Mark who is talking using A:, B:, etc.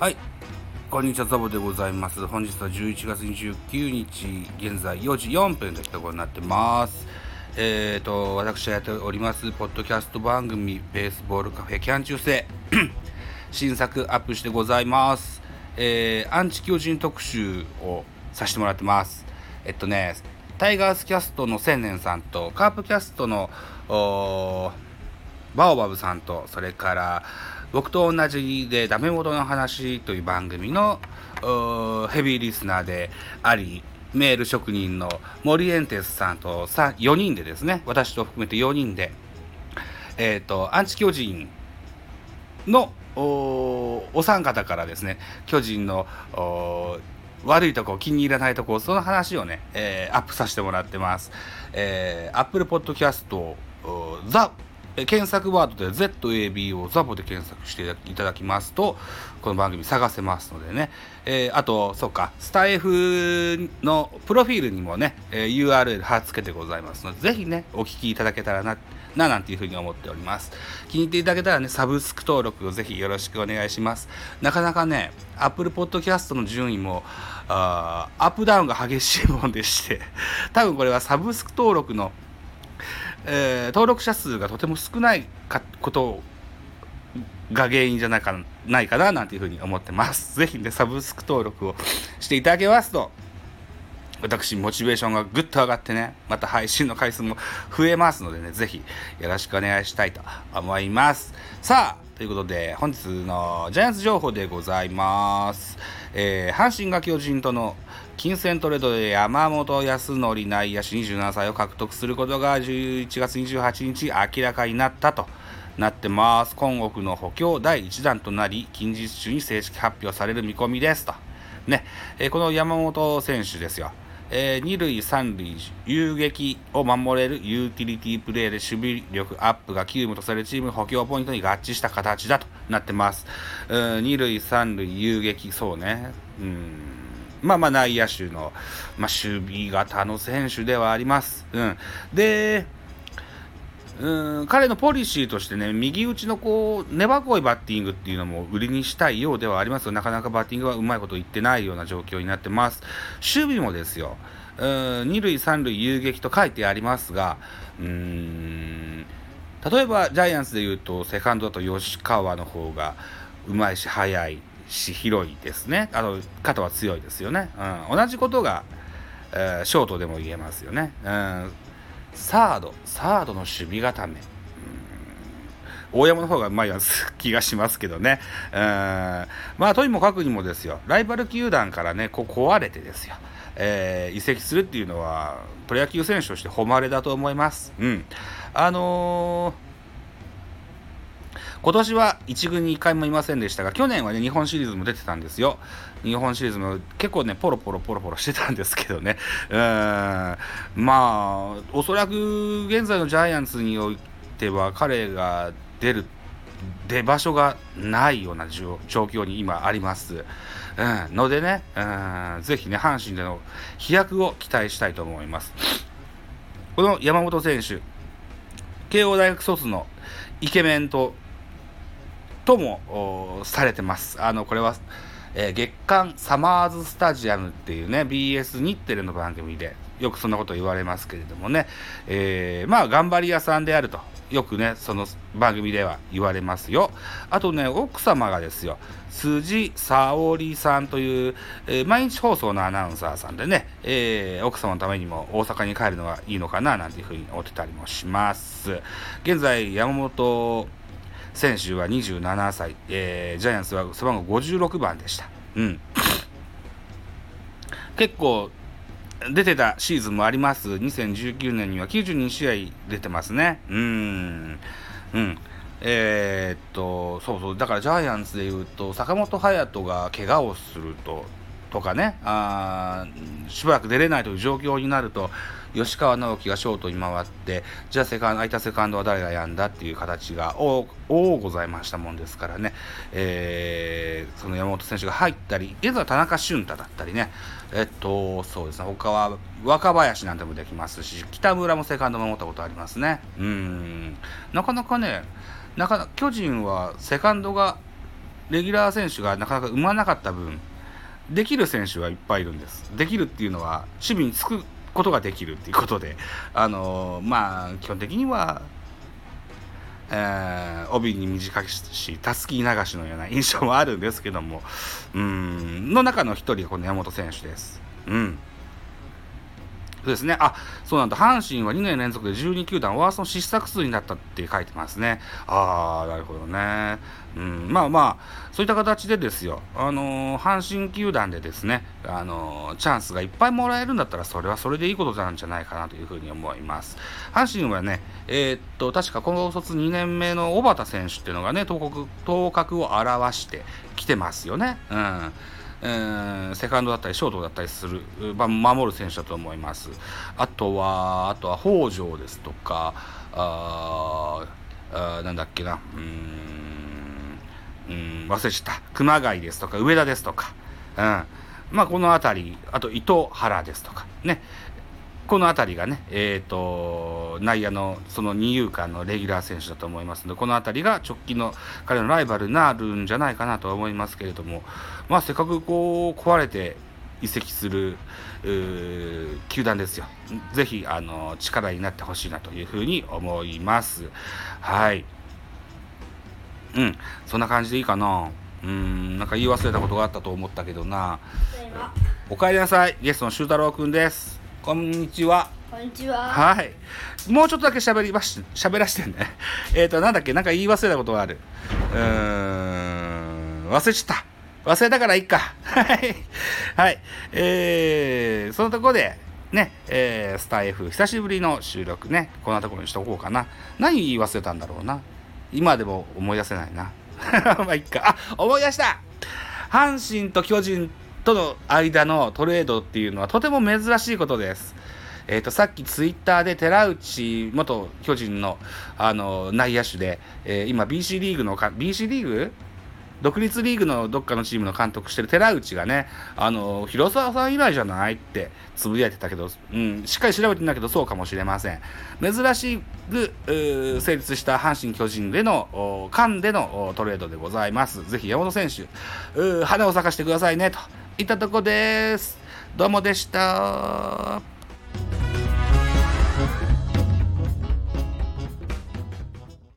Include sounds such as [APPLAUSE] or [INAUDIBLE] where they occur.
A: はい、こんにちは、ザボでございます。本日は11月29日、現在4時4分といったところになってます。えーと、私がやっております、ポッドキャスト番組、ベースボールカフェキャン中世、[CLEARS THROAT] 新作アップしてございます。えー、アンチ巨人特集をさせてもらってます。えっとね、タイガースキャストの千年さんと、カープキャストの、バオバブさんと、それから、僕と同じでダメ元の話という番組のヘビーリスナーであり、メール職人の森エンテスさんと4人でですね、私と含めて4人で、えっ、ー、と、アンチ巨人のおお三方からですね、巨人の悪いとこ、気に入らないとこ、その話をね、えー、アップさせてもらってます。えー、Apple Podcast、ザ・検索ワードで ZAB をザボで検索していただきますと、この番組探せますのでね。えー、あと、そうか、スタイフのプロフィールにもね、え、URL 貼っつけてございますので、ぜひね、お聞きいただけたらな、な、なんていうふうに思っております。気に入っていただけたらね、サブスク登録をぜひよろしくお願いします。なかなかね、Apple Podcast の順位も、あアップダウンが激しいもんでして、多分これはサブスク登録のえー、登録者数がとても少ないかことが原因じゃないかないかななんていうふうに思ってます。ぜひね、サブスク登録をしていただけますと、私、モチベーションがぐっと上がってね、また配信の回数も増えますのでね、ぜひよろしくお願いしたいと思います。さあ、ということで、本日のジャイアンツ情報でございます。えー、阪神が巨人との金銭トレードで山本康則内野手27歳を獲得することが11月28日明らかになったとなってます。今国の補強第1弾となり、近日中に正式発表される見込みですと。ね、えー、この山本選手ですよ。えー、二塁三塁遊撃を守れるユーティリティプレーで守備力アップが急務とされるチーム補強ポイントに合致した形だとなってます。うん二塁三塁遊撃、そうね。うんまあまあ内野手の、まあ、守備型の選手ではあります。うん、で、うん、彼のポリシーとしてね、右打ちのこう、粘こいバッティングっていうのも売りにしたいようではありますが、なかなかバッティングはうまいこと言ってないような状況になってます。守備もですよ、うん二塁三塁遊撃と書いてありますが、うーん、例えばジャイアンツで言うと、セカンドだと吉川の方がうまいし、速い。し広いですね。あの肩は強いですよね。うん、同じことが、えー、ショートでも言えますよね。うん、サード、サードの守備固め。大山の方がうまい気がしますけどね。うん、まあ、とにもかくにもですよ、ライバル球団からね、こう壊れてですよ、えー、移籍するっていうのは、プロ野球選手として誉れだと思います。うん。あのー今年は1軍に1回もいませんでしたが、去年はね、日本シリーズも出てたんですよ。日本シリーズも結構ね、ポロポロポロポロしてたんですけどね。うーん、まあ、おそらく現在のジャイアンツにおいては、彼が出る、出場所がないような状況に今あります。うん、のでね、うん、ぜひね、阪神での飛躍を期待したいと思います。この山本選手、慶応大学卒のイケメンとともされてます。あの、これは、えー、月刊サマーズスタジアムっていうね、BS 日テレの番組で、よくそんなこと言われますけれどもね、えー、まあ、頑張り屋さんであると、よくね、その番組では言われますよ。あとね、奥様がですよ、辻沙織さんという、えー、毎日放送のアナウンサーさんでね、えー、奥様のためにも大阪に帰るのがいいのかな、なんていうふうに思ってたりもします。現在、山本選手は27歳、えー、ジャイアンツは背番号56番でした。うん。結構出てたシーズンもあります。2019年には92試合出てますね。うん。うん。えー、っと、そうそう、だからジャイアンツでいうと、坂本勇人が怪我をすると、とかねあしばらく出れないという状況になると吉川直樹がショートに回ってじゃあセカンド空いたセカンドは誰がやんだっていう形が多ございましたもんですからね、えー、その山本選手が入ったり現在は田中俊太だったりね。えっとそうですね。他は若林なんてもできますし北村もセカンド守ったことありますね。うん。なかなかねなかなか巨人はセカンドがレギュラー選手がなかなか生まなかった分できる選手はいっぱいいるんですできるっていうのは守備につくことができるっていうことであのまあ基本的にはえー、帯に短くしたすき流しのような [LAUGHS] 印象もあるんですけどもうんの中の一人がこの山本選手です。うんそうですね。あ、そうなんだ。阪神は2年連続で12球団ワーストの失策数になったって書いてますね。ああ、なるほどね。うん、まあまあ、そういった形でですよ。あのー、阪神球団でですね、あのー、チャンスがいっぱいもらえるんだったら、それはそれでいいことなんじゃないかなというふうに思います。阪神はね、えー、っと、確か高卒2年目の小畑選手っていうのがね、頭角頭角を表してきてますよね。うん。えー、セカンドだったりショートだったりする、まあ、守る選手だと思います。あとは、あとは北条ですとか、ああなんだっけな、うん、うん忘れちゃった、熊谷ですとか、上田ですとか、うん、まあ、この辺り、あと糸原ですとか、ね、この辺りがね、えーと、内野のその二遊間のレギュラー選手だと思いますので、この辺りが直近の彼のライバルになるんじゃないかなとは思いますけれども、まあ、せっかくこう壊れて移籍する球団ですよ。ぜひあの力になってほしいなというふうに思います。はい。うん、そんな感じでいいかな。うん、なんか言い忘れたことがあったと思ったけどな。おかえりなさい。ゲストの修太郎くんです。こんにちは。
B: こんにちは。
A: はい。もうちょっとだけ喋りまし、喋らしてね。[LAUGHS] えっ、ー、と、なんだっけ、なんか言い忘れたことがある。うーん、忘れちゃった。忘れたからいいか。はい。はい。えー、そのところで、ね、えー、スター F、久しぶりの収録ね、こんなところにしとこうかな。何言い忘れたんだろうな。今でも思い出せないな。[LAUGHS] まあ、いっか。あ、思い出した阪神と巨人との間のトレードっていうのはとても珍しいことです。えーと、さっきツイッターで寺内元巨人のあの内野手で、えー、今 BC リーグのか BC リーグ？独立リーグのどっかのチームの監督してる寺内がね、あの、広沢さん以来じゃないってつぶやいてたけど、うん、しっかり調べてんだけどそうかもしれません。珍しく、成立した阪神巨人での、間でのトレードでございます。ぜひ山本選手、花を咲かしてくださいね、といたとこです。どうもでした。